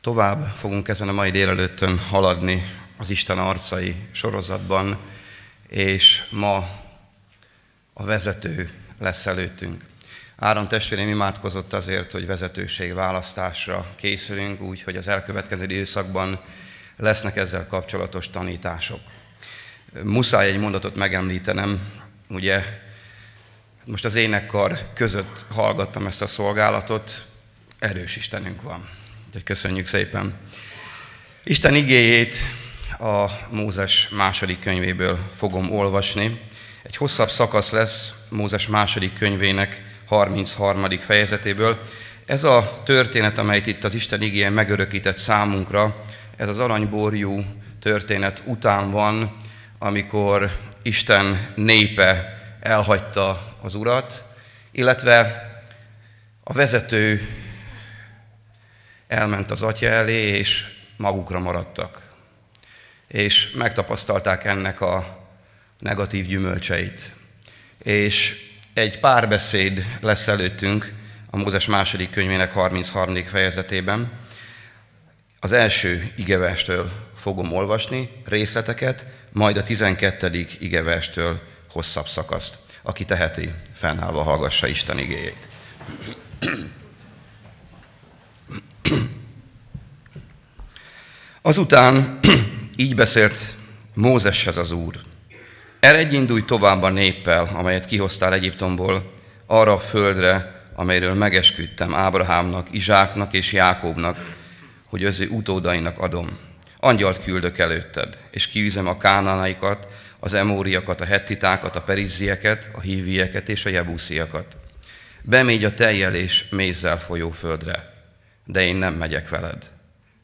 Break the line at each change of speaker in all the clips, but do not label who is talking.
Tovább fogunk ezen a mai délelőttön haladni az Isten arcai sorozatban, és ma a vezető lesz előttünk. Áron testvérem imádkozott azért, hogy vezetőség választásra készülünk, úgy, hogy az elkövetkező időszakban lesznek ezzel kapcsolatos tanítások. Muszáj egy mondatot megemlítenem, ugye most az énekkar között hallgattam ezt a szolgálatot, erős Istenünk van. Úgyhogy köszönjük szépen. Isten igéjét a Mózes második könyvéből fogom olvasni. Egy hosszabb szakasz lesz Mózes második könyvének 33. fejezetéből. Ez a történet, amelyet itt az Isten igéje megörökített számunkra, ez az aranyborjú történet után van, amikor Isten népe elhagyta az urat, illetve a vezető elment az atya elé, és magukra maradtak. És megtapasztalták ennek a negatív gyümölcseit. És egy párbeszéd lesz előttünk a Mózes második könyvének 33. fejezetében. Az első igevestől fogom olvasni részleteket, majd a 12. igevestől hosszabb szakaszt. Aki teheti, fennállva hallgassa Isten igéjét. Azután így beszélt Mózeshez az Úr. Eredj indulj tovább a néppel, amelyet kihoztál Egyiptomból, arra a földre, amelyről megesküdtem Ábrahámnak, Izsáknak és Jákóbnak, hogy az ő utódainak adom. Angyalt küldök előtted, és kiűzem a kánánaikat, az emóriakat, a hettitákat, a perizzieket, a hívieket és a jebusziakat. Bemégy a teljel és mézzel folyó földre, de én nem megyek veled,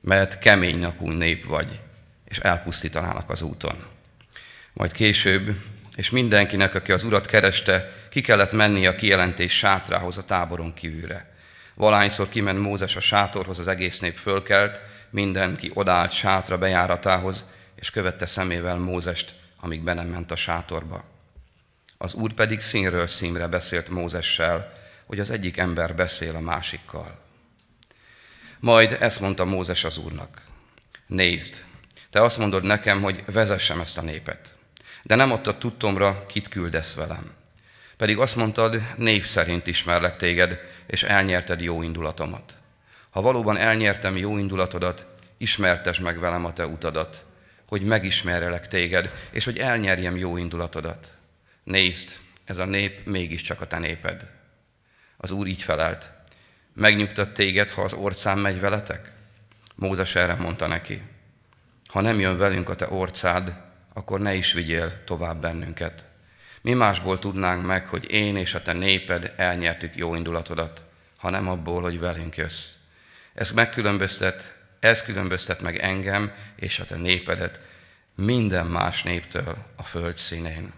mert kemény nakú nép vagy, és elpusztítanának az úton. Majd később, és mindenkinek, aki az urat kereste, ki kellett menni a kijelentés sátrához a táboron kívülre. Valányszor kiment Mózes a sátorhoz, az egész nép fölkelt, mindenki odállt sátra bejáratához, és követte szemével Mózest, amíg be nem ment a sátorba. Az úr pedig színről színre beszélt Mózessel, hogy az egyik ember beszél a másikkal. Majd ezt mondta Mózes az úrnak. Nézd, te azt mondod nekem, hogy vezessem ezt a népet, de nem adtad tudtomra, kit küldesz velem. Pedig azt mondtad, név szerint ismerlek téged, és elnyerted jó indulatomat. Ha valóban elnyertem jó indulatodat, ismertes meg velem a te utadat, hogy megismerjelek téged, és hogy elnyerjem jó indulatodat. Nézd, ez a nép mégiscsak a te néped. Az Úr így felelt, megnyugtat téged, ha az orcán megy veletek? Mózes erre mondta neki, ha nem jön velünk a te orcád, akkor ne is vigyél tovább bennünket. Mi másból tudnánk meg, hogy én és a te néped elnyertük jó indulatodat, ha nem abból, hogy velünk jössz. Ez megkülönböztet, ez különböztet meg engem és a te népedet minden más néptől a föld színén.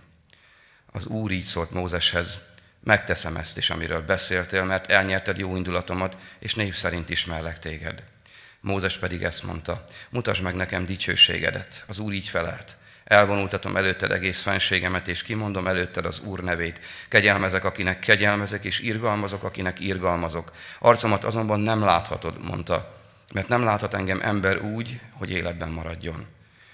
Az Úr így szólt Mózeshez, megteszem ezt is, amiről beszéltél, mert elnyerted jó indulatomat, és név szerint ismerlek téged. Mózes pedig ezt mondta, mutasd meg nekem dicsőségedet. Az Úr így felelt. Elvonultatom előtted egész fenségemet, és kimondom előtted az Úr nevét. Kegyelmezek, akinek kegyelmezek, és irgalmazok, akinek irgalmazok. Arcomat azonban nem láthatod, mondta, mert nem láthat engem ember úgy, hogy életben maradjon.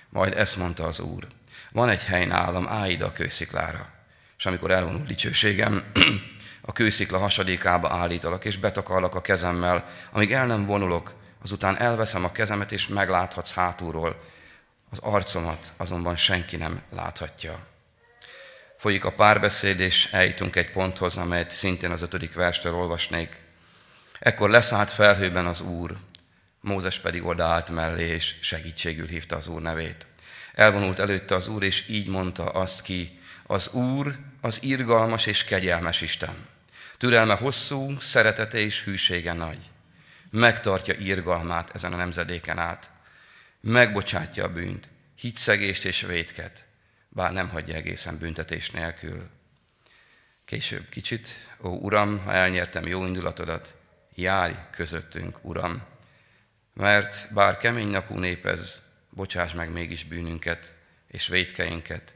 Majd ezt mondta az Úr. Van egy hely nálam, állj a kősziklára. És amikor elvonul dicsőségem, a kőszikla hasadékába állítalak, és betakarlak a kezemmel, amíg el nem vonulok, azután elveszem a kezemet, és megláthatsz hátulról. Az arcomat azonban senki nem láthatja. Folyik a párbeszéd, és eljutunk egy ponthoz, amelyet szintén az ötödik verstől olvasnék. Ekkor leszállt felhőben az Úr, Mózes pedig odaállt mellé, és segítségül hívta az Úr nevét. Elvonult előtte az Úr, és így mondta azt ki, az Úr az irgalmas és kegyelmes Isten. Türelme hosszú, szeretete és hűsége nagy. Megtartja irgalmát ezen a nemzedéken át. Megbocsátja a bűnt, hitszegést és vétket, bár nem hagyja egészen büntetés nélkül. Később kicsit, ó Uram, ha elnyertem jó indulatodat, járj közöttünk, Uram, mert bár kemény napú nép ez, bocsáss meg mégis bűnünket és védkeinket,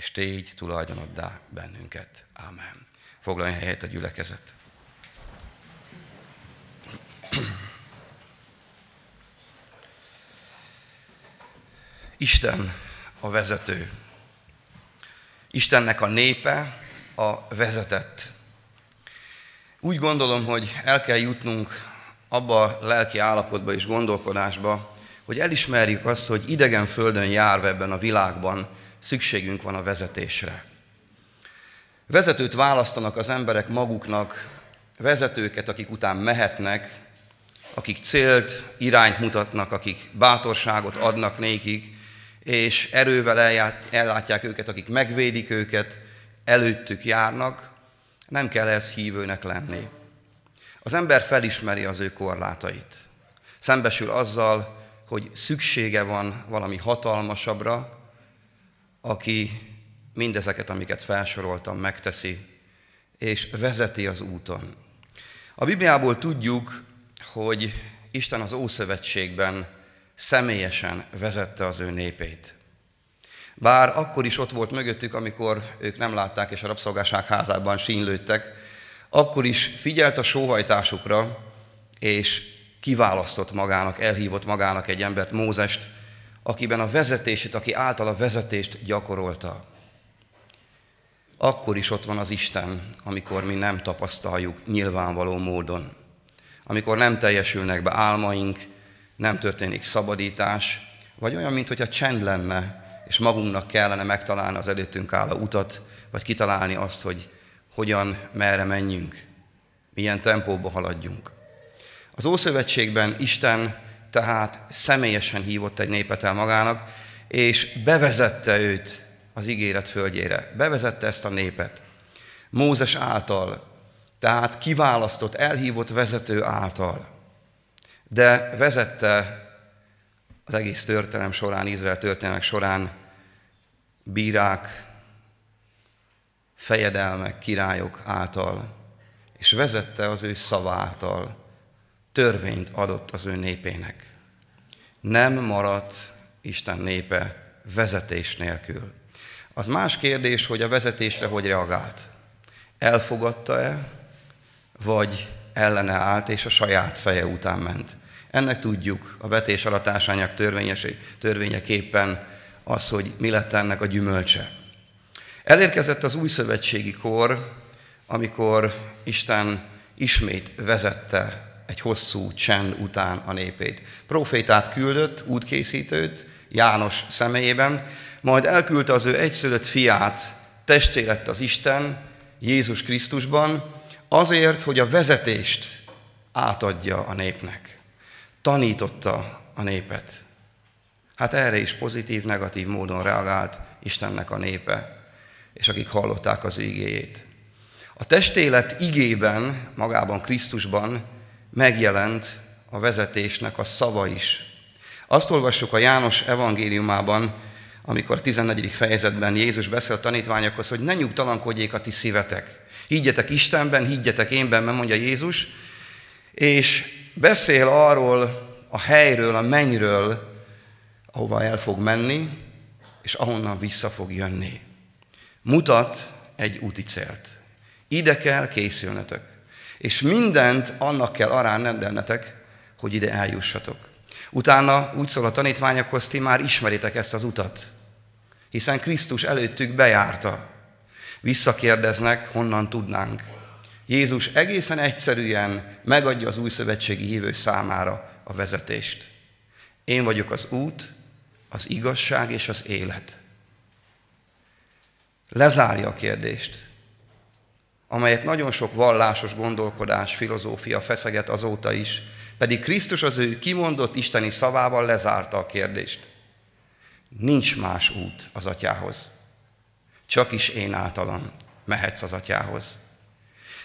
és tégy tulajdonoddá bennünket. Ámen. Foglaljon helyet a gyülekezet. Isten a vezető. Istennek a népe a vezetett. Úgy gondolom, hogy el kell jutnunk abba a lelki állapotba és gondolkodásba, hogy elismerjük azt, hogy idegen földön járva ebben a világban szükségünk van a vezetésre. Vezetőt választanak az emberek maguknak, vezetőket, akik után mehetnek, akik célt, irányt mutatnak, akik bátorságot adnak nékik, és erővel ellátják őket, akik megvédik őket, előttük járnak, nem kell ez hívőnek lenni. Az ember felismeri az ő korlátait. Szembesül azzal, hogy szüksége van valami hatalmasabbra, aki mindezeket, amiket felsoroltam, megteszi, és vezeti az úton. A Bibliából tudjuk, hogy Isten az Ószövetségben személyesen vezette az ő népét. Bár akkor is ott volt mögöttük, amikor ők nem látták, és a rabszolgáság házában sínlődtek, akkor is figyelt a sóhajtásukra, és kiválasztott magának, elhívott magának egy embert, Mózest, akiben a vezetését, aki által a vezetést gyakorolta. Akkor is ott van az Isten, amikor mi nem tapasztaljuk nyilvánvaló módon. Amikor nem teljesülnek be álmaink, nem történik szabadítás, vagy olyan, mintha csend lenne, és magunknak kellene megtalálni az előttünk álló utat, vagy kitalálni azt, hogy hogyan, merre menjünk, milyen tempóba haladjunk. Az Ószövetségben Isten tehát személyesen hívott egy népet el magának, és bevezette őt az ígéret földjére. Bevezette ezt a népet. Mózes által, tehát kiválasztott, elhívott vezető által. De vezette az egész történelem során, Izrael történelmek során bírák, fejedelmek, királyok által, és vezette az ő szaváltal, törvényt adott az ő népének. Nem maradt Isten népe vezetés nélkül. Az más kérdés, hogy a vezetésre hogy reagált. Elfogadta-e, vagy ellene állt, és a saját feje után ment. Ennek tudjuk a vetés alatásányák törvényeképpen az, hogy mi lett ennek a gyümölcse. Elérkezett az új szövetségi kor, amikor Isten ismét vezette egy hosszú csend után a népét. Profétát küldött, útkészítőt János személyében, majd elküldte az ő egyszülött fiát, testé lett az Isten, Jézus Krisztusban, azért, hogy a vezetést átadja a népnek. Tanította a népet. Hát erre is pozitív, negatív módon reagált Istennek a népe, és akik hallották az igéjét. A testélet igében, magában Krisztusban megjelent a vezetésnek a szava is. Azt olvassuk a János evangéliumában, amikor 14. fejezetben Jézus beszél a tanítványokhoz, hogy ne nyugtalankodjék a ti szívetek. Higgyetek Istenben, higgyetek énben, mert mondja Jézus, és beszél arról a helyről, a mennyről, ahova el fog menni, és ahonnan vissza fog jönni. Mutat egy úti célt. Ide kell készülnötök. És mindent annak kell arán rendelnetek, hogy ide eljussatok. Utána úgy szól a tanítványokhoz, ti már ismeritek ezt az utat, hiszen Krisztus előttük bejárta. Visszakérdeznek, honnan tudnánk. Jézus egészen egyszerűen megadja az új szövetségi hívő számára a vezetést. Én vagyok az út, az igazság és az élet. Lezárja a kérdést amelyet nagyon sok vallásos gondolkodás, filozófia feszeget azóta is, pedig Krisztus az ő kimondott isteni szavával lezárta a kérdést. Nincs más út az atyához. Csak is én általam mehetsz az atyához.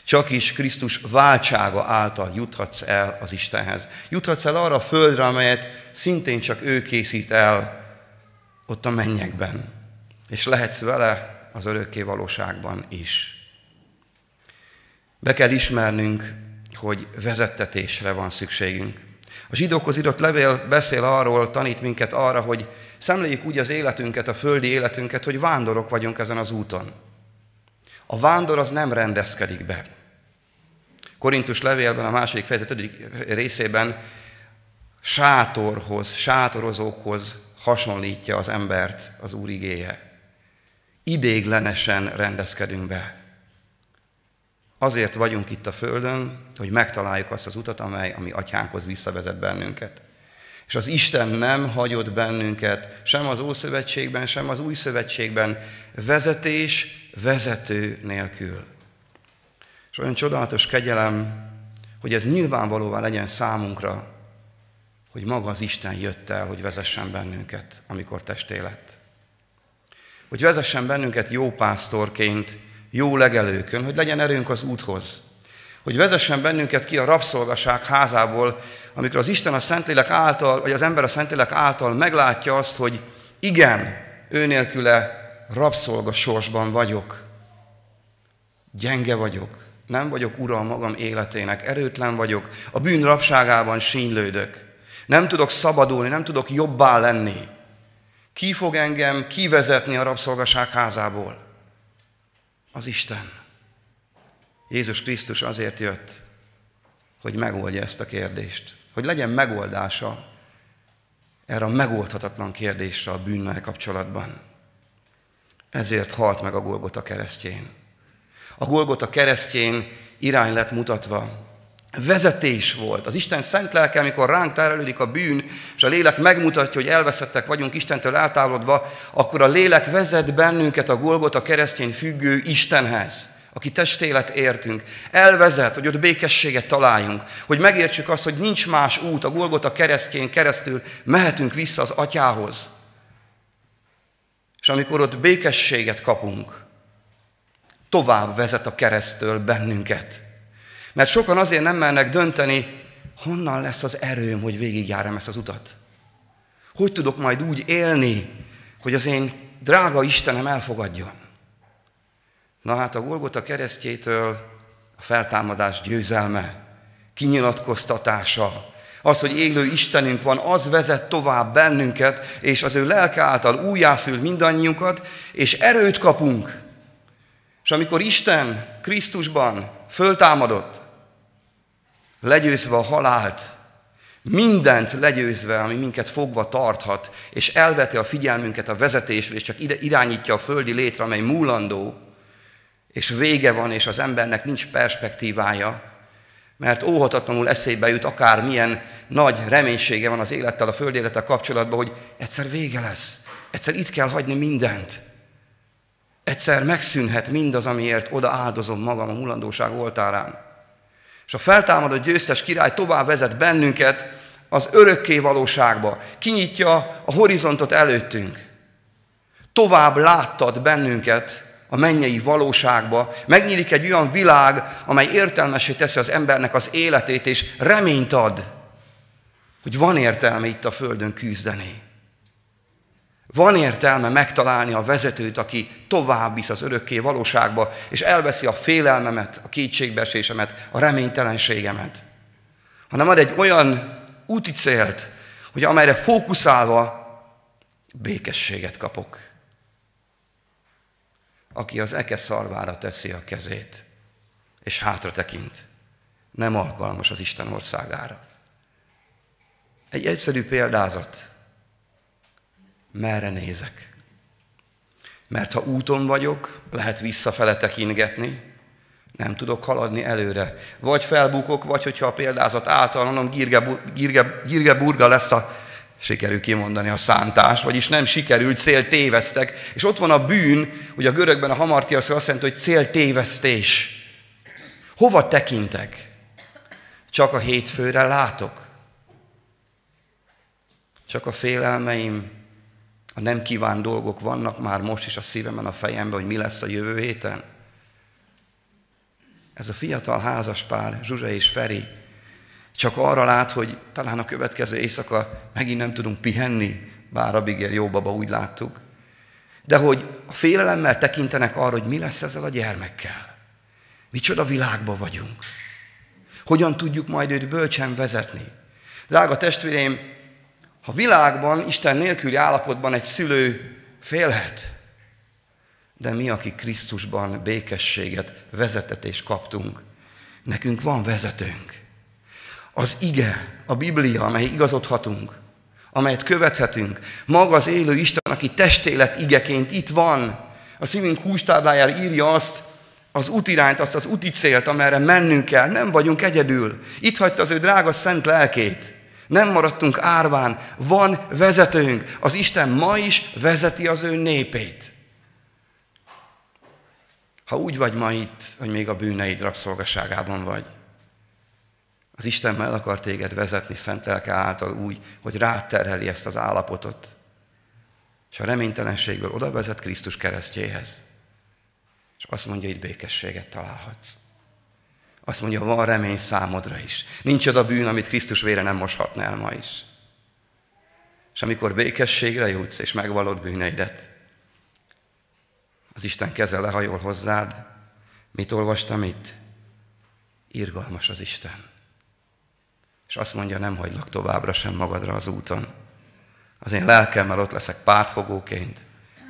Csak is Krisztus váltsága által juthatsz el az Istenhez. Juthatsz el arra a földre, amelyet szintén csak ő készít el ott a mennyekben. És lehetsz vele az örökké valóságban is. Be kell ismernünk, hogy vezettetésre van szükségünk. A zsidókhoz írott levél beszél arról, tanít minket arra, hogy szemléljük úgy az életünket, a földi életünket, hogy vándorok vagyunk ezen az úton. A vándor az nem rendezkedik be. Korintus levélben, a második fejezet részében sátorhoz, sátorozókhoz hasonlítja az embert az Úr igéje. Idéglenesen rendezkedünk be. Azért vagyunk itt a Földön, hogy megtaláljuk azt az utat, amely a mi atyánkhoz visszavezet bennünket. És az Isten nem hagyott bennünket sem az Ószövetségben, sem az Új Szövetségben vezetés, vezető nélkül. És olyan csodálatos kegyelem, hogy ez nyilvánvalóvá legyen számunkra, hogy maga az Isten jött el, hogy vezessen bennünket, amikor testé lett. Hogy vezessen bennünket jó pásztorként, jó legelőkön, hogy legyen erőnk az úthoz. Hogy vezessen bennünket ki a rabszolgaság házából, amikor az Isten a Szentlélek által, vagy az ember a Szentlélek által meglátja azt, hogy igen, ő nélküle rabszolga sorsban vagyok. Gyenge vagyok, nem vagyok ura a magam életének, erőtlen vagyok, a bűn rabságában sínlődök. Nem tudok szabadulni, nem tudok jobbá lenni. Ki fog engem kivezetni a rabszolgaság házából? Az Isten. Jézus Krisztus azért jött, hogy megoldja ezt a kérdést. Hogy legyen megoldása erre a megoldhatatlan kérdésre a bűnnel kapcsolatban. Ezért halt meg a Golgota keresztjén. A Golgota keresztjén irány lett mutatva. Vezetés volt. Az Isten szent lelke, amikor ránk terelődik a bűn, és a lélek megmutatja, hogy elveszettek vagyunk Istentől eltávolodva, akkor a lélek vezet bennünket a Golgota keresztjén függő Istenhez aki testélet értünk, elvezet, hogy ott békességet találjunk, hogy megértsük azt, hogy nincs más út, a Golgota keresztjén keresztül mehetünk vissza az atyához. És amikor ott békességet kapunk, tovább vezet a keresztől bennünket. Mert sokan azért nem mernek dönteni, honnan lesz az erőm, hogy végigjárjam ezt az utat. Hogy tudok majd úgy élni, hogy az én drága Istenem elfogadjon. Na hát a Golgota keresztjétől a feltámadás győzelme, kinyilatkoztatása, az, hogy élő Istenünk van, az vezet tovább bennünket, és az ő lelke által újjászül mindannyiunkat, és erőt kapunk. És amikor Isten Krisztusban föltámadott, legyőzve a halált, mindent legyőzve, ami minket fogva tarthat, és elveti a figyelmünket a vezetésről, és csak ide irányítja a földi létre, amely múlandó, és vége van, és az embernek nincs perspektívája, mert óhatatlanul eszébe jut akár milyen nagy reménysége van az élettel, a föld élettel kapcsolatban, hogy egyszer vége lesz, egyszer itt kell hagyni mindent. Egyszer megszűnhet mindaz, amiért oda áldozom magam a mulandóság oltárán. És a feltámadott győztes király tovább vezet bennünket az örökké valóságba. Kinyitja a horizontot előttünk. Tovább láttad bennünket a mennyei valóságba, megnyílik egy olyan világ, amely értelmesé teszi az embernek az életét, és reményt ad, hogy van értelme itt a Földön küzdeni. Van értelme megtalálni a vezetőt, aki tovább visz az örökké valóságba, és elveszi a félelmemet, a kétségbeesésemet, a reménytelenségemet. Hanem ad egy olyan úti célt, hogy amelyre fókuszálva békességet kapok aki az eke szarvára teszi a kezét, és hátra tekint, nem alkalmas az Isten országára. Egy egyszerű példázat. Merre nézek? Mert ha úton vagyok, lehet visszafele tekintgetni, nem tudok haladni előre. Vagy felbukok, vagy hogyha a példázat által mondom, girge, girge, girge burga lesz a sikerül kimondani a szántás, vagyis nem sikerült, cél tévesztek. És ott van a bűn, hogy a görögben a hamartia azt jelenti, hogy cél tévesztés. Hova tekintek? Csak a hétfőre látok? Csak a félelmeim, a nem kíván dolgok vannak már most is a szívemben, a fejemben, hogy mi lesz a jövő héten? Ez a fiatal házaspár, Zsuzsa és Feri, csak arra lát, hogy talán a következő éjszaka megint nem tudunk pihenni, bár Abigail jó baba úgy láttuk. De hogy a félelemmel tekintenek arra, hogy mi lesz ezzel a gyermekkel. Micsoda világban vagyunk. Hogyan tudjuk majd őt bölcsen vezetni. Drága testvéreim, ha világban, Isten nélküli állapotban egy szülő félhet, de mi, akik Krisztusban békességet, vezetetést kaptunk, nekünk van vezetőnk. Az ige, a Biblia, amely igazodhatunk, amelyet követhetünk. Maga az élő Isten, aki testélet igeként itt van. A szívünk hústáblájára írja azt, az útirányt, azt az úti célt, amerre mennünk kell. Nem vagyunk egyedül. Itt hagyta az ő drága szent lelkét. Nem maradtunk árván, van vezetőnk. Az Isten ma is vezeti az ő népét. Ha úgy vagy ma itt, hogy még a bűneid rabszolgaságában vagy, az Isten el akar téged vezetni szent lelke által úgy, hogy ráterheli ezt az állapotot. És a reménytelenségből oda vezet Krisztus keresztjéhez. És azt mondja, itt békességet találhatsz. Azt mondja, van remény számodra is. Nincs az a bűn, amit Krisztus vére nem moshatna el ma is. És amikor békességre jutsz, és megvalod bűneidet, az Isten keze lehajol hozzád. Mit olvastam itt? Irgalmas az Isten. És azt mondja, nem hagylak továbbra sem magadra az úton. Az én lelkemmel ott leszek pártfogóként,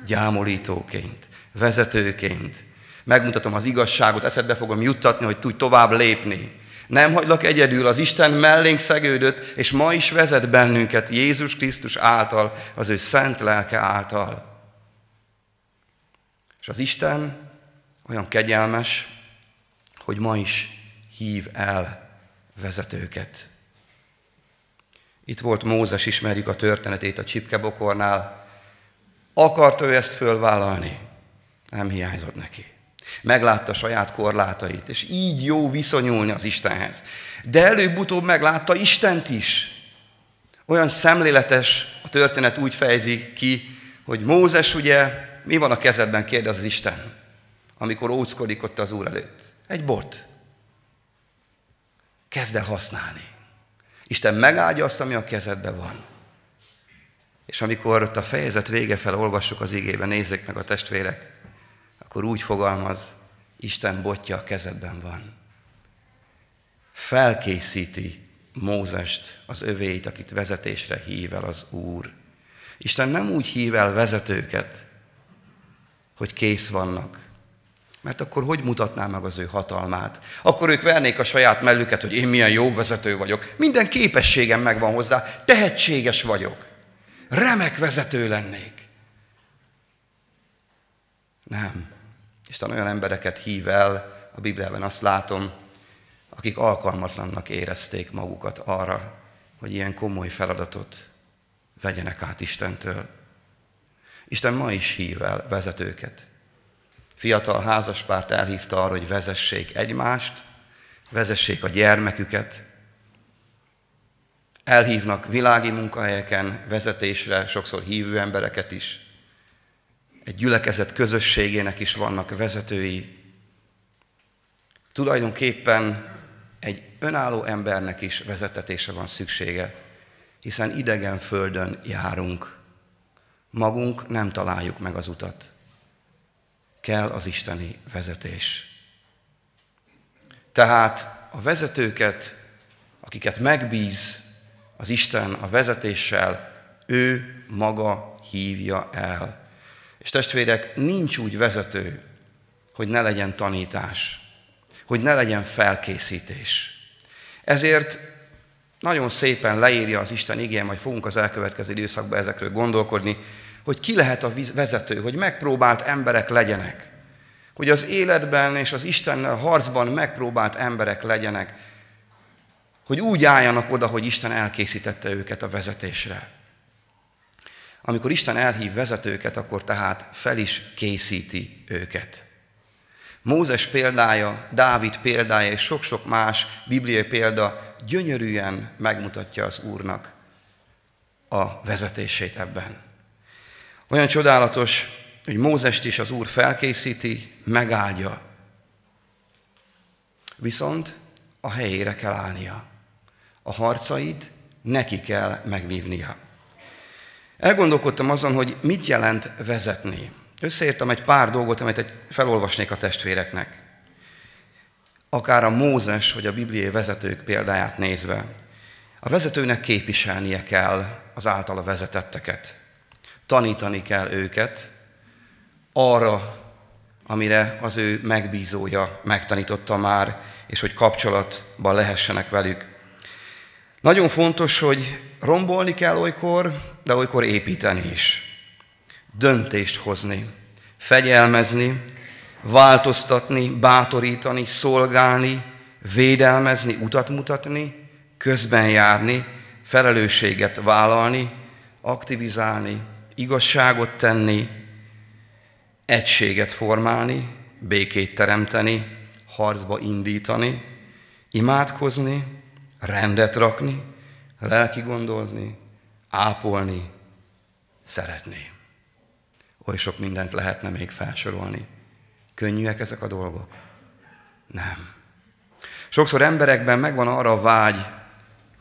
gyámolítóként, vezetőként. Megmutatom az igazságot, eszedbe fogom juttatni, hogy tudj tovább lépni. Nem hagylak egyedül, az Isten mellénk szegődött, és ma is vezet bennünket Jézus Krisztus által, az ő szent lelke által. És az Isten olyan kegyelmes, hogy ma is hív el vezetőket. Itt volt Mózes, ismerjük a történetét a csipkebokornál. Akart ő ezt fölvállalni? Nem hiányzott neki. Meglátta saját korlátait, és így jó viszonyulni az Istenhez. De előbb-utóbb meglátta Istent is. Olyan szemléletes, a történet úgy fejezi ki, hogy Mózes ugye mi van a kezedben, kérdez az Isten, amikor óckodik ott az Úr előtt. Egy bot. Kezd el használni. Isten megáldja azt, ami a kezedben van. És amikor ott a fejezet vége fel olvassuk az igében, nézzék meg a testvérek, akkor úgy fogalmaz, Isten botja a kezedben van. Felkészíti Mózest, az övéit, akit vezetésre hív el az Úr. Isten nem úgy hív el vezetőket, hogy kész vannak. Mert akkor hogy mutatná meg az ő hatalmát? Akkor ők vernék a saját mellüket, hogy én milyen jó vezető vagyok. Minden képességem megvan hozzá, tehetséges vagyok. Remek vezető lennék. Nem. Isten olyan embereket hív el, a Bibliában azt látom, akik alkalmatlannak érezték magukat arra, hogy ilyen komoly feladatot vegyenek át Istentől. Isten ma is hív el vezetőket. Fiatal házaspárt elhívta arra, hogy vezessék egymást, vezessék a gyermeküket. Elhívnak világi munkahelyeken vezetésre, sokszor hívő embereket is. Egy gyülekezet közösségének is vannak vezetői. Tulajdonképpen egy önálló embernek is vezetetése van szüksége, hiszen idegen földön járunk. Magunk nem találjuk meg az utat. Kell az isteni vezetés. Tehát a vezetőket, akiket megbíz az Isten a vezetéssel, ő maga hívja el. És testvérek, nincs úgy vezető, hogy ne legyen tanítás, hogy ne legyen felkészítés. Ezért nagyon szépen leírja az Isten igény, majd fogunk az elkövetkező időszakban ezekről gondolkodni, hogy ki lehet a vezető, hogy megpróbált emberek legyenek. Hogy az életben és az Istennel harcban megpróbált emberek legyenek. Hogy úgy álljanak oda, hogy Isten elkészítette őket a vezetésre. Amikor Isten elhív vezetőket, akkor tehát fel is készíti őket. Mózes példája, Dávid példája és sok-sok más bibliai példa gyönyörűen megmutatja az Úrnak a vezetését ebben. Olyan csodálatos, hogy Mózest is az Úr felkészíti, megáldja. Viszont a helyére kell állnia. A harcaid neki kell megvívnia. Elgondolkodtam azon, hogy mit jelent vezetni. Összeértem egy pár dolgot, amit egy felolvasnék a testvéreknek. Akár a Mózes vagy a bibliai vezetők példáját nézve. A vezetőnek képviselnie kell az általa vezetetteket tanítani kell őket arra, amire az ő megbízója megtanította már, és hogy kapcsolatban lehessenek velük. Nagyon fontos, hogy rombolni kell olykor, de olykor építeni is. Döntést hozni, fegyelmezni, változtatni, bátorítani, szolgálni, védelmezni, utat mutatni, közben járni, felelősséget vállalni, aktivizálni, igazságot tenni, egységet formálni, békét teremteni, harcba indítani, imádkozni, rendet rakni, lelki gondozni, ápolni, szeretni. Oly sok mindent lehetne még felsorolni. Könnyűek ezek a dolgok? Nem. Sokszor emberekben megvan arra a vágy,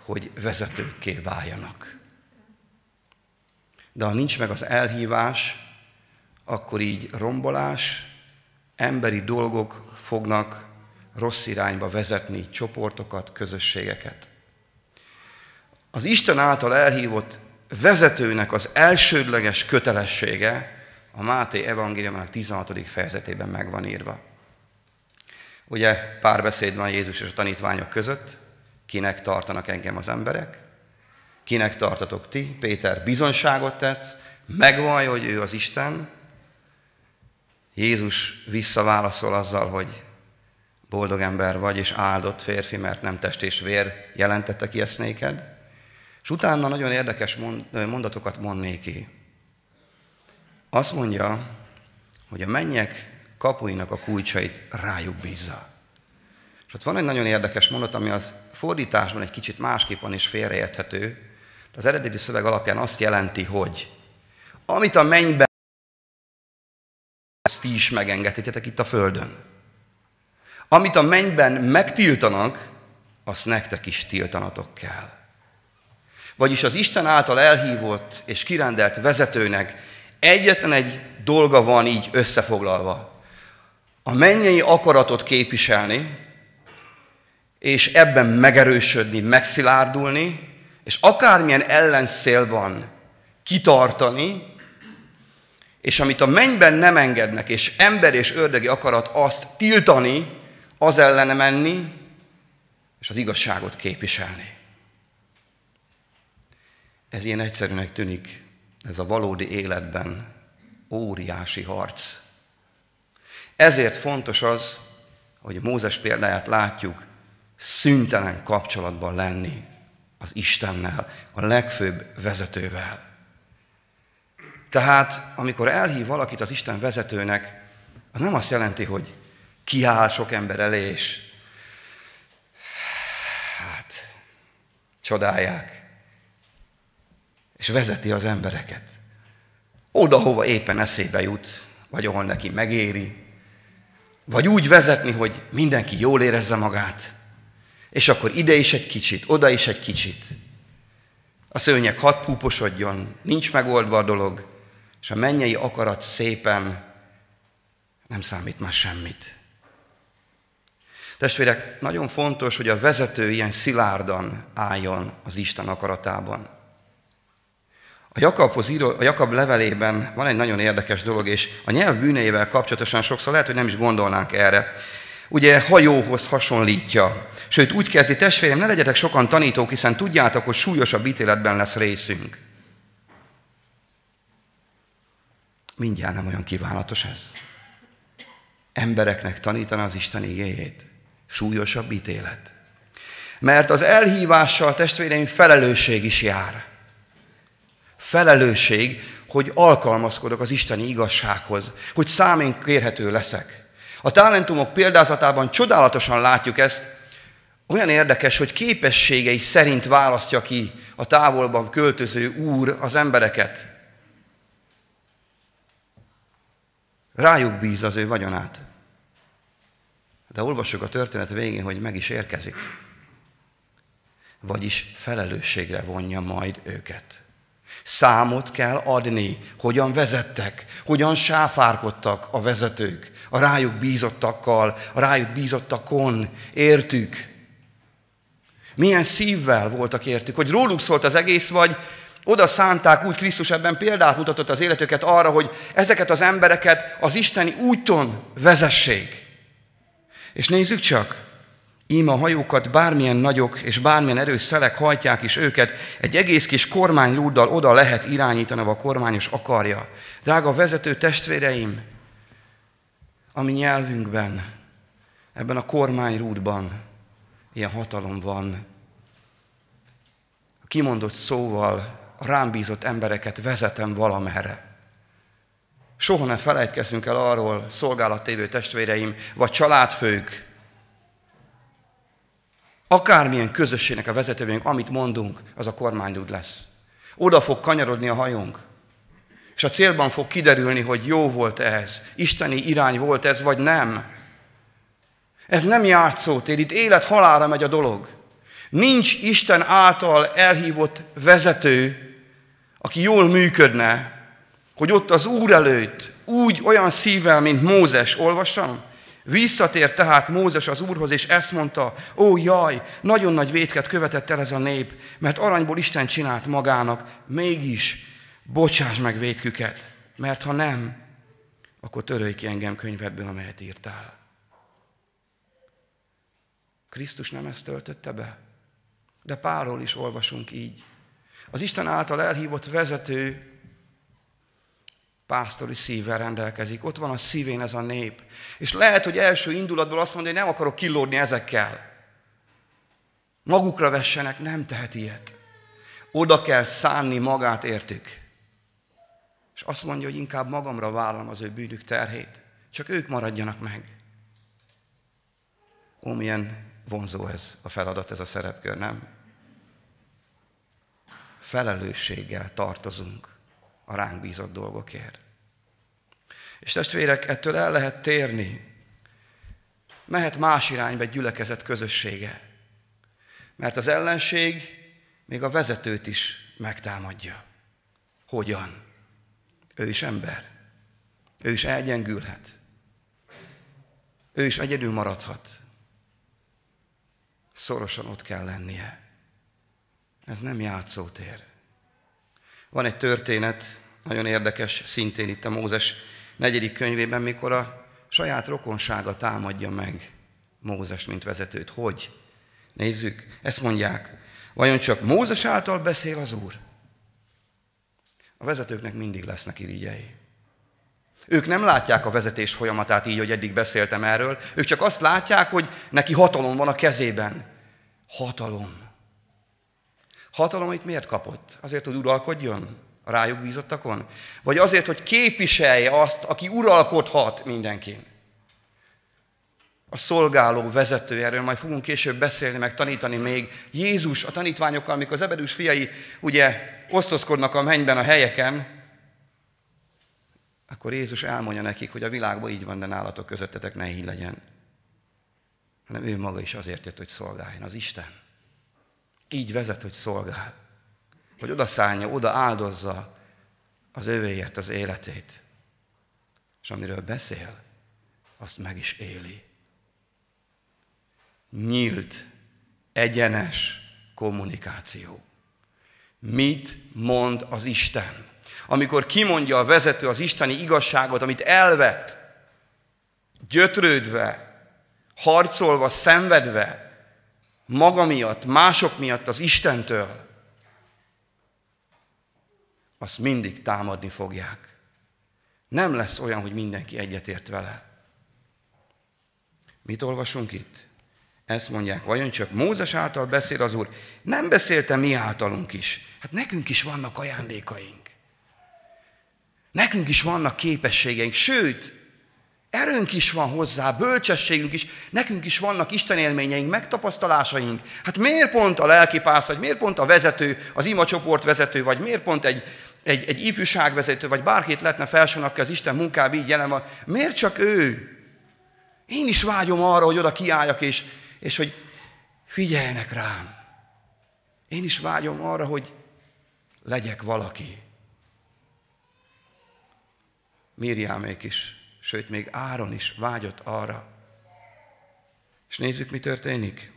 hogy vezetőkké váljanak. De ha nincs meg az elhívás, akkor így rombolás, emberi dolgok fognak rossz irányba vezetni csoportokat, közösségeket. Az Isten által elhívott vezetőnek az elsődleges kötelessége a Máté evangéliumának 16. fejezetében meg van írva. Ugye párbeszéd van Jézus és a tanítványok között, kinek tartanak engem az emberek, kinek tartatok ti, Péter bizonságot tesz, megvallja, hogy ő az Isten, Jézus visszaválaszol azzal, hogy boldog ember vagy, és áldott férfi, mert nem test és vér jelentette ki ezt néked. És utána nagyon érdekes mondatokat mond néki. Azt mondja, hogy a mennyek kapuinak a kulcsait rájuk bízza. És ott van egy nagyon érdekes mondat, ami az fordításban egy kicsit másképp van és félreérthető. De az eredeti szöveg alapján azt jelenti, hogy amit a mennyben ezt ti is megengedhetetek itt a földön. Amit a mennyben megtiltanak, azt nektek is tiltanatok kell. Vagyis az Isten által elhívott és kirendelt vezetőnek egyetlen egy dolga van így összefoglalva. A mennyei akaratot képviselni, és ebben megerősödni, megszilárdulni, és akármilyen ellenszél van, kitartani, és amit a mennyben nem engednek, és ember és ördögi akarat azt tiltani, az ellene menni, és az igazságot képviselni. Ez ilyen egyszerűnek tűnik, ez a valódi életben óriási harc. Ezért fontos az, hogy Mózes példáját látjuk, szüntelen kapcsolatban lenni az Istennel, a legfőbb vezetővel. Tehát, amikor elhív valakit az Isten vezetőnek, az nem azt jelenti, hogy kiáll sok ember elé, és hát csodálják, és vezeti az embereket. Oda, hova éppen eszébe jut, vagy ahol neki megéri, vagy úgy vezetni, hogy mindenki jól érezze magát, és akkor ide is egy kicsit, oda is egy kicsit. A szőnyek hat púposodjon, nincs megoldva a dolog, és a mennyei akarat szépen nem számít már semmit. Testvérek, nagyon fontos, hogy a vezető ilyen szilárdan álljon az Isten akaratában. A Jakabhoz író, a Jakab levelében van egy nagyon érdekes dolog, és a nyelv bűneivel kapcsolatosan sokszor lehet, hogy nem is gondolnánk erre. Ugye hajóhoz hasonlítja. Sőt, úgy kezdi, testvérem, ne legyetek sokan tanítók, hiszen tudjátok, hogy súlyosabb ítéletben lesz részünk. Mindjárt nem olyan kívánatos ez. Embereknek tanítani az Isten igéjét. Súlyosabb ítélet. Mert az elhívással, testvéreim, felelősség is jár. Felelősség, hogy alkalmazkodok az isteni igazsághoz, hogy számén kérhető leszek. A talentumok példázatában csodálatosan látjuk ezt, olyan érdekes, hogy képességei szerint választja ki a távolban költöző úr az embereket. Rájuk bíz az ő vagyonát. De olvassuk a történet végén, hogy meg is érkezik. Vagyis felelősségre vonja majd őket. Számot kell adni, hogyan vezettek, hogyan sáfárkodtak a vezetők, a rájuk bízottakkal, a rájuk bízottakon, értük. Milyen szívvel voltak értük, hogy róluk szólt az egész, vagy oda szánták úgy Krisztus ebben példát mutatott az életüket arra, hogy ezeket az embereket az isteni úton vezessék. És nézzük csak, Íme a hajókat bármilyen nagyok és bármilyen erős szelek hajtják is őket, egy egész kis kormányrúddal oda lehet irányítani, a kormányos akarja. Drága vezető testvéreim, ami nyelvünkben, ebben a kormányrúdban ilyen hatalom van. A kimondott szóval a rám bízott embereket vezetem valamerre. Soha ne felejtkezzünk el arról, szolgálattévő testvéreim, vagy családfők, akármilyen közösségnek a vezetőjünk, amit mondunk, az a kormányút lesz. Oda fog kanyarodni a hajónk. És a célban fog kiderülni, hogy jó volt ez, isteni irány volt ez, vagy nem. Ez nem játszótér, itt élet halára megy a dolog. Nincs Isten által elhívott vezető, aki jól működne, hogy ott az Úr előtt úgy olyan szívvel, mint Mózes, olvassam, Visszatér tehát Mózes az Úrhoz, és ezt mondta, ó jaj, nagyon nagy vétket követett el ez a nép, mert aranyból Isten csinált magának, mégis bocsáss meg vétküket, mert ha nem, akkor törölj ki engem könyvedből, amelyet írtál. Krisztus nem ezt töltötte be? De Pálról is olvasunk így. Az Isten által elhívott vezető pásztori szívvel rendelkezik. Ott van a szívén ez a nép. És lehet, hogy első indulatból azt mondja, hogy nem akarok kilódni ezekkel. Magukra vessenek, nem tehet ilyet. Oda kell szánni magát értük. És azt mondja, hogy inkább magamra vállalom az ő bűnük terhét. Csak ők maradjanak meg. Ó, milyen vonzó ez a feladat, ez a szerepkör, nem? Felelősséggel tartozunk a ránk bízott dolgokért. És testvérek, ettől el lehet térni. Mehet más irányba egy gyülekezet közössége. Mert az ellenség még a vezetőt is megtámadja. Hogyan? Ő is ember. Ő is elgyengülhet. Ő is egyedül maradhat. Szorosan ott kell lennie. Ez nem játszótér. Van egy történet, nagyon érdekes, szintén itt a Mózes negyedik könyvében, mikor a saját rokonsága támadja meg Mózes, mint vezetőt. Hogy? Nézzük, ezt mondják. Vajon csak Mózes által beszél az Úr? A vezetőknek mindig lesznek irigyei. Ők nem látják a vezetés folyamatát így, hogy eddig beszéltem erről. Ők csak azt látják, hogy neki hatalom van a kezében. Hatalom. Hatalom itt miért kapott? Azért, hogy uralkodjon a rájuk bízottakon? Vagy azért, hogy képviselje azt, aki uralkodhat mindenkin? A szolgáló vezető, erről majd fogunk később beszélni, meg tanítani még. Jézus a tanítványokkal, amikor az ebedűs fiai ugye osztozkodnak a mennyben a helyeken, akkor Jézus elmondja nekik, hogy a világban így van, de nálatok közöttetek ne így legyen. Hanem ő maga is azért jött, hogy szolgáljon, az Isten. Így vezet, hogy szolgál. Hogy odaszállja, oda áldozza az övéért az életét. És amiről beszél, azt meg is éli. Nyílt, egyenes kommunikáció. Mit mond az Isten? Amikor kimondja a vezető az isteni igazságot, amit elvett, gyötrődve, harcolva, szenvedve, maga miatt, mások miatt az Istentől, azt mindig támadni fogják. Nem lesz olyan, hogy mindenki egyetért vele. Mit olvasunk itt? Ezt mondják, vajon csak Mózes által beszél az Úr? Nem beszélte mi általunk is. Hát nekünk is vannak ajándékaink. Nekünk is vannak képességeink, sőt, Erőnk is van hozzá, bölcsességünk is, nekünk is vannak Isten élményeink, megtapasztalásaink. Hát miért pont a lelkipász, vagy miért pont a vezető, az ima csoport vezető, vagy miért pont egy, egy, egy ifjúságvezető, vagy bárkit lehetne felsorolni, aki az Isten munkába így jelen van. Miért csak ő? Én is vágyom arra, hogy oda kiálljak, és, és hogy figyeljenek rám. Én is vágyom arra, hogy legyek valaki. Mirjámék is sőt még Áron is vágyott arra. És nézzük, mi történik.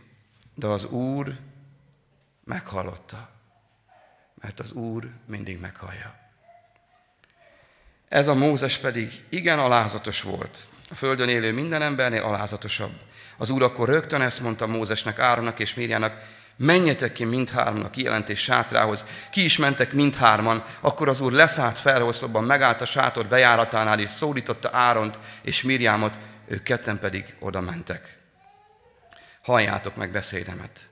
De az Úr meghallotta, mert az Úr mindig meghallja. Ez a Mózes pedig igen alázatos volt. A földön élő minden embernél alázatosabb. Az úr akkor rögtön ezt mondta Mózesnek, Áronnak és Mírjának, menjetek ki mindhárman a kijelentés sátrához. Ki is mentek mindhárman, akkor az úr leszállt felhoszlóban, megállt a sátor bejáratánál, és szólította Áront és Mirjámot, ők ketten pedig oda mentek. Halljátok meg beszédemet.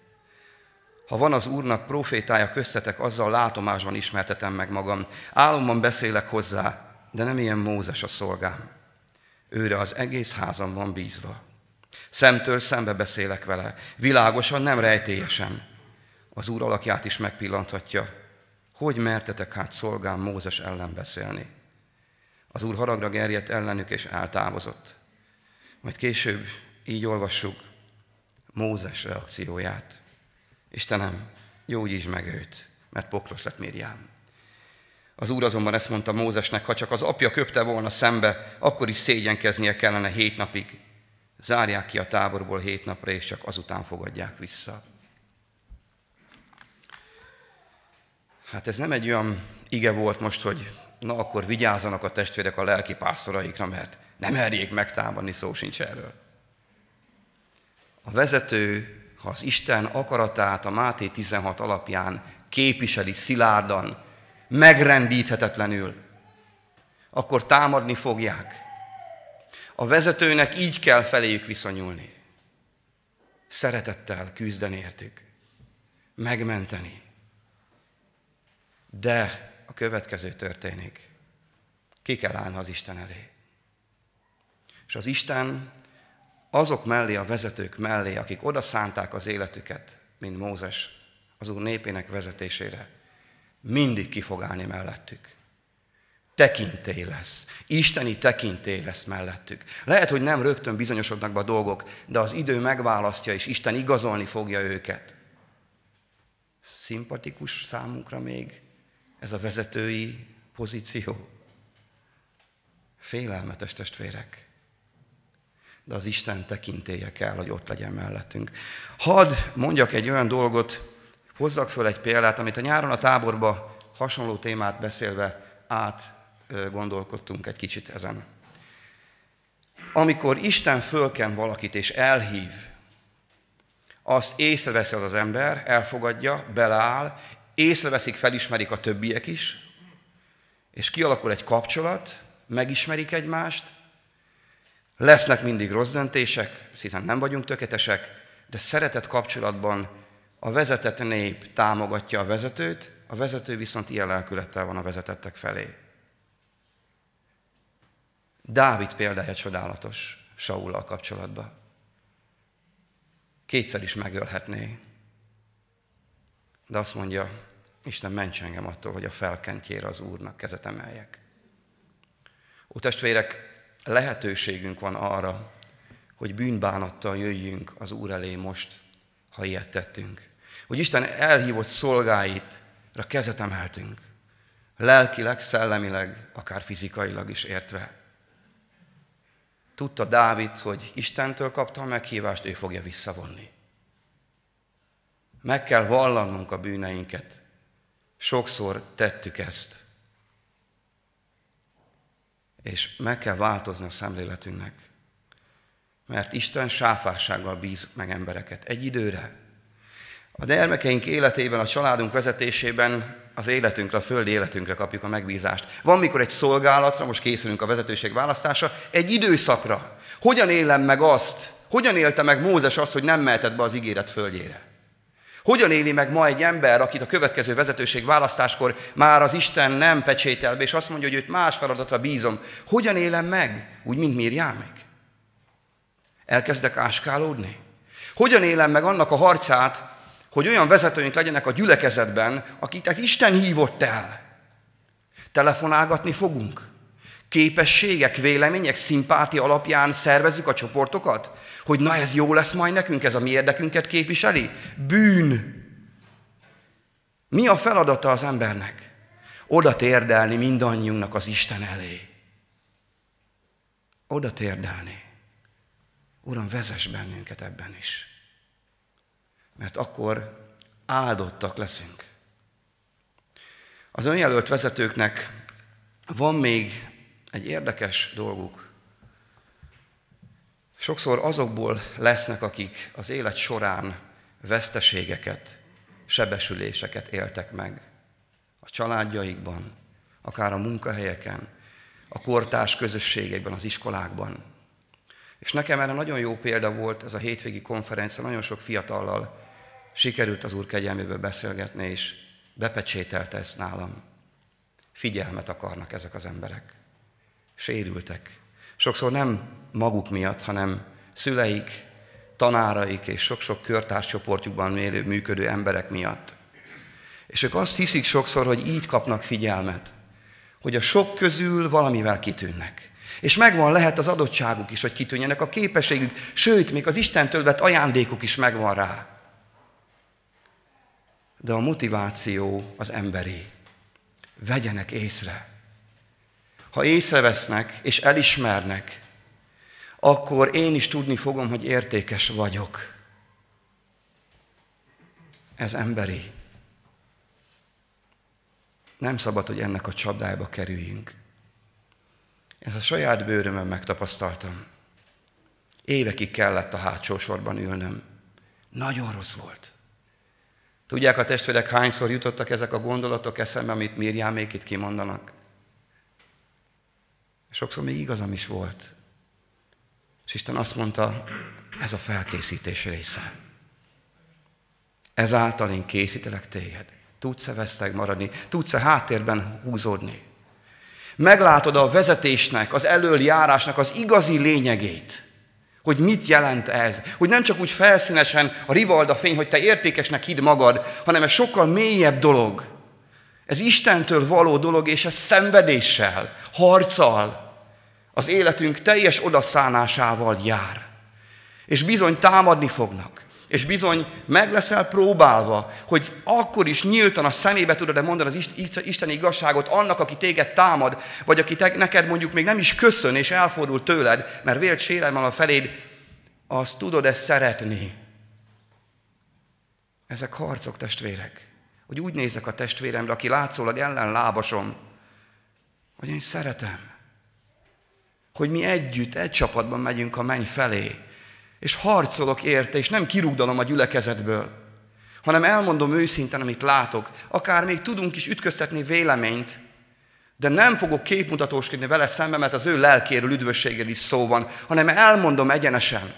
Ha van az Úrnak profétája köztetek, azzal látomásban ismertetem meg magam. Álomban beszélek hozzá, de nem ilyen Mózes a szolgám. Őre az egész házam van bízva. Szemtől szembe beszélek vele, világosan, nem rejtélyesen. Az Úr alakját is megpillanthatja. Hogy mertetek hát szolgám Mózes ellen beszélni? Az Úr haragra gerjedt ellenük, és eltávozott. Majd később így olvassuk Mózes reakcióját. Istenem, gyógyítsd meg őt, mert poklos lett Miriam. Az úr azonban ezt mondta Mózesnek, ha csak az apja köpte volna szembe, akkor is szégyenkeznie kellene hét napig. Zárják ki a táborból hét napra, és csak azután fogadják vissza. Hát ez nem egy olyan ige volt most, hogy na akkor vigyázzanak a testvérek a lelki pásztoraikra, mert nem merjék megtámadni, szó sincs erről. A vezető, ha az Isten akaratát a Máté 16 alapján képviseli szilárdan, megrendíthetetlenül, akkor támadni fogják. A vezetőnek így kell feléjük viszonyulni. Szeretettel küzdeni értük. Megmenteni. De a következő történik. Ki kell állni az Isten elé. És az Isten azok mellé, a vezetők mellé, akik oda szánták az életüket, mint Mózes, az Úr népének vezetésére, mindig ki fog állni mellettük. Tekintély lesz. Isteni tekintély lesz mellettük. Lehet, hogy nem rögtön bizonyosodnak be a dolgok, de az idő megválasztja, és Isten igazolni fogja őket. Szimpatikus számunkra még ez a vezetői pozíció. Félelmetes testvérek. De az Isten tekintélye kell, hogy ott legyen mellettünk. Hadd mondjak egy olyan dolgot, hozzak föl egy példát, amit a nyáron a táborba hasonló témát beszélve át gondolkodtunk egy kicsit ezen. Amikor Isten fölken valakit és elhív, azt észreveszi az az ember, elfogadja, beleáll, észreveszik, felismerik a többiek is, és kialakul egy kapcsolat, megismerik egymást, lesznek mindig rossz döntések, hiszen nem vagyunk tökéletesek, de szeretett kapcsolatban a vezetett nép támogatja a vezetőt, a vezető viszont ilyen lelkülettel van a vezetettek felé. Dávid példája csodálatos Saullal kapcsolatban. Kétszer is megölhetné. De azt mondja, Isten ments engem attól, hogy a felkentjére az Úrnak kezet emeljek. Ó testvérek, lehetőségünk van arra, hogy bűnbánattal jöjjünk az Úr elé most, ha ilyet tettünk. Hogy Isten elhívott szolgáit kezet emeltünk. Lelkileg, szellemileg, akár fizikailag is értve. Tudta Dávid, hogy Istentől kapta a meghívást, ő fogja visszavonni. Meg kell vallanunk a bűneinket. Sokszor tettük ezt. És meg kell változni a szemléletünknek. Mert Isten sáfársággal bíz meg embereket. Egy időre. A gyermekeink életében, a családunk vezetésében az életünkre, a földi életünkre kapjuk a megbízást. Van, mikor egy szolgálatra, most készülünk a vezetőség választása, egy időszakra. Hogyan élem meg azt, hogyan élte meg Mózes azt, hogy nem mehetett be az ígéret földjére? Hogyan éli meg ma egy ember, akit a következő vezetőség választáskor már az Isten nem pecsétel be, és azt mondja, hogy őt más feladatra bízom. Hogyan élem meg? Úgy, mint Mirjámék? Elkezdek áskálódni? Hogyan élem meg annak a harcát, hogy olyan vezetőink legyenek a gyülekezetben, akiket Isten hívott el. Telefonálgatni fogunk. Képességek, vélemények, szimpátia alapján szervezzük a csoportokat, hogy na ez jó lesz majd nekünk, ez a mi érdekünket képviseli. Bűn. Mi a feladata az embernek? Oda térdelni mindannyiunknak az Isten elé. Oda térdelni. Uram, vezess bennünket ebben is mert akkor áldottak leszünk. Az önjelölt vezetőknek van még egy érdekes dolguk. Sokszor azokból lesznek, akik az élet során veszteségeket, sebesüléseket éltek meg. A családjaikban, akár a munkahelyeken, a kortárs közösségekben, az iskolákban. És nekem erre nagyon jó példa volt ez a hétvégi konferencia, nagyon sok fiatallal sikerült az Úr kegyelméből beszélgetni, és bepecsételte ezt nálam. Figyelmet akarnak ezek az emberek. Sérültek. Sokszor nem maguk miatt, hanem szüleik, tanáraik és sok-sok körtárscsoportjukban működő emberek miatt. És ők azt hiszik sokszor, hogy így kapnak figyelmet, hogy a sok közül valamivel kitűnnek. És megvan lehet az adottságuk is, hogy kitűnjenek a képességük, sőt, még az Istentől vett ajándékuk is megvan rá. De a motiváció az emberi. Vegyenek észre. Ha észrevesznek és elismernek, akkor én is tudni fogom, hogy értékes vagyok. Ez emberi. Nem szabad, hogy ennek a csapdájába kerüljünk. Ez a saját bőrömön megtapasztaltam. Évekig kellett a hátsó sorban ülnöm. Nagyon rossz volt. Tudják a testvérek, hányszor jutottak ezek a gondolatok eszembe, amit még itt kimondanak? Sokszor még igazam is volt. És Isten azt mondta, ez a felkészítés része. Ezáltal én készítelek téged. Tudsz-e veszteg maradni? Tudsz-e háttérben húzódni? Meglátod a vezetésnek, az előjárásnak az igazi lényegét. Hogy mit jelent ez? Hogy nem csak úgy felszínesen a rivalda fény, hogy te értékesnek hidd magad, hanem ez sokkal mélyebb dolog. Ez Istentől való dolog, és ez szenvedéssel, harccal, az életünk teljes odaszánásával jár. És bizony támadni fognak. És bizony meg leszel próbálva, hogy akkor is nyíltan a szemébe tudod-e mondani az Isten igazságot annak, aki téged támad, vagy aki te, neked mondjuk még nem is köszön és elfordul tőled, mert vélt sérelmel a feléd, azt tudod-e szeretni? Ezek harcok, testvérek. Hogy úgy nézek a testvéremre, aki látszólag ellenlábasom, hogy én szeretem hogy mi együtt, egy csapatban megyünk a menny felé, és harcolok érte, és nem kirúgdalom a gyülekezetből, hanem elmondom őszintén, amit látok. Akár még tudunk is ütköztetni véleményt, de nem fogok képmutatóskodni vele szembe, mert az ő lelkéről, üdvösségéről is szó van, hanem elmondom egyenesen.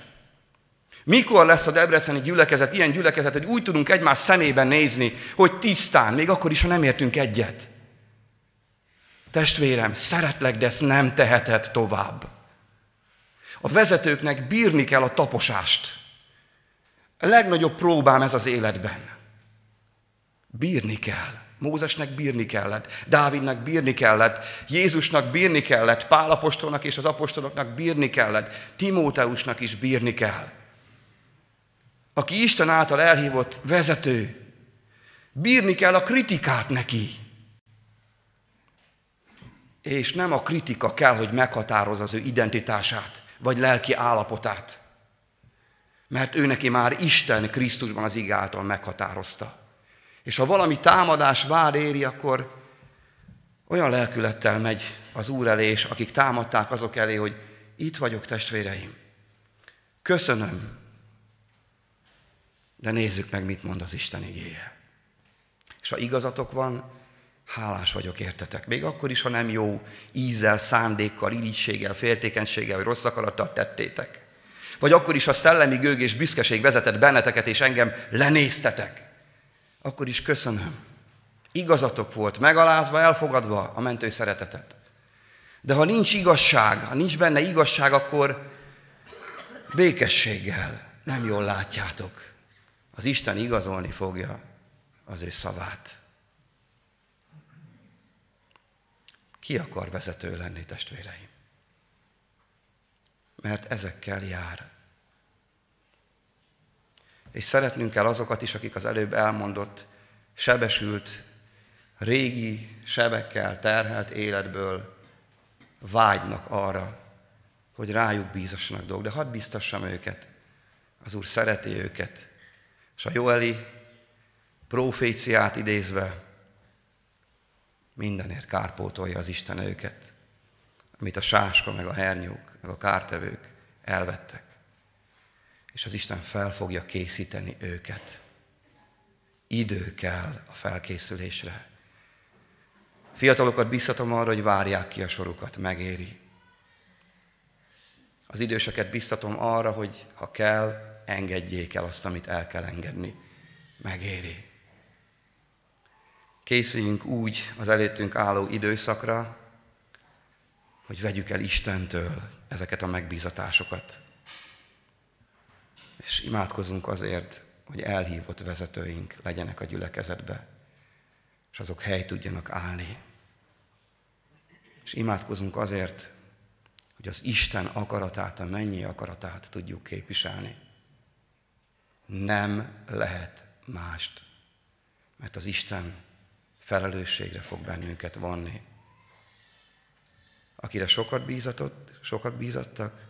Mikor lesz a Debreceni gyülekezet, ilyen gyülekezet, hogy úgy tudunk egymás szemében nézni, hogy tisztán, még akkor is, ha nem értünk egyet. Testvérem, szeretlek, de ezt nem teheted tovább. A vezetőknek bírni kell a taposást. A legnagyobb próbám ez az életben. Bírni kell. Mózesnek bírni kellett, Dávidnak bírni kellett, Jézusnak bírni kellett, Pálapostolnak és az apostoloknak bírni kellett, Timóteusnak is bírni kell. Aki Isten által elhívott vezető, bírni kell a kritikát neki. És nem a kritika kell, hogy meghatároz az ő identitását, vagy lelki állapotát. Mert ő neki már Isten Krisztusban az ig által meghatározta. És ha valami támadás vád éri, akkor olyan lelkülettel megy az Úr elé, és akik támadták azok elé, hogy itt vagyok, testvéreim. Köszönöm. De nézzük meg, mit mond az Isten igéje. És ha igazatok van, Hálás vagyok értetek. Még akkor is, ha nem jó ízzel, szándékkal, irigységgel, féltékenységgel, vagy rossz akarattal tettétek. Vagy akkor is, ha szellemi gőg és büszkeség vezetett benneteket, és engem lenéztetek. Akkor is köszönöm. Igazatok volt, megalázva, elfogadva a mentő szeretetet. De ha nincs igazság, ha nincs benne igazság, akkor békességgel nem jól látjátok. Az Isten igazolni fogja az ő szavát. Ki akar vezető lenni, testvéreim? Mert ezekkel jár. És szeretnünk kell azokat is, akik az előbb elmondott, sebesült, régi sebekkel terhelt életből vágynak arra, hogy rájuk bízassanak dolgok. De hadd biztassam őket. Az Úr szereti őket. És a Joeli proféciát idézve mindenért kárpótolja az Isten őket. amit a sáska, meg a hernyók, meg a kártevők elvettek. És az Isten fel fogja készíteni őket. Idő kell a felkészülésre. Fiatalokat biztatom arra, hogy várják ki a sorukat, megéri. Az időseket biztatom arra, hogy ha kell, engedjék el azt, amit el kell engedni. Megéri. Készüljünk úgy az előttünk álló időszakra, hogy vegyük el Istentől ezeket a megbízatásokat. És imádkozunk azért, hogy elhívott vezetőink legyenek a gyülekezetbe, és azok hely tudjanak állni. És imádkozunk azért, hogy az Isten akaratát, a mennyi akaratát tudjuk képviselni. Nem lehet mást, mert az Isten felelősségre fog bennünket vonni. Akire sokat bízatott, sokat bízattak,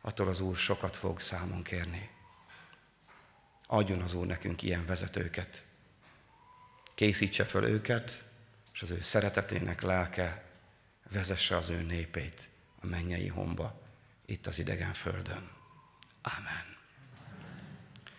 attól az Úr sokat fog számon kérni. Adjon az Úr nekünk ilyen vezetőket. Készítse föl őket, és az ő szeretetének lelke vezesse az ő népét a mennyei homba, itt az idegen földön. Amen.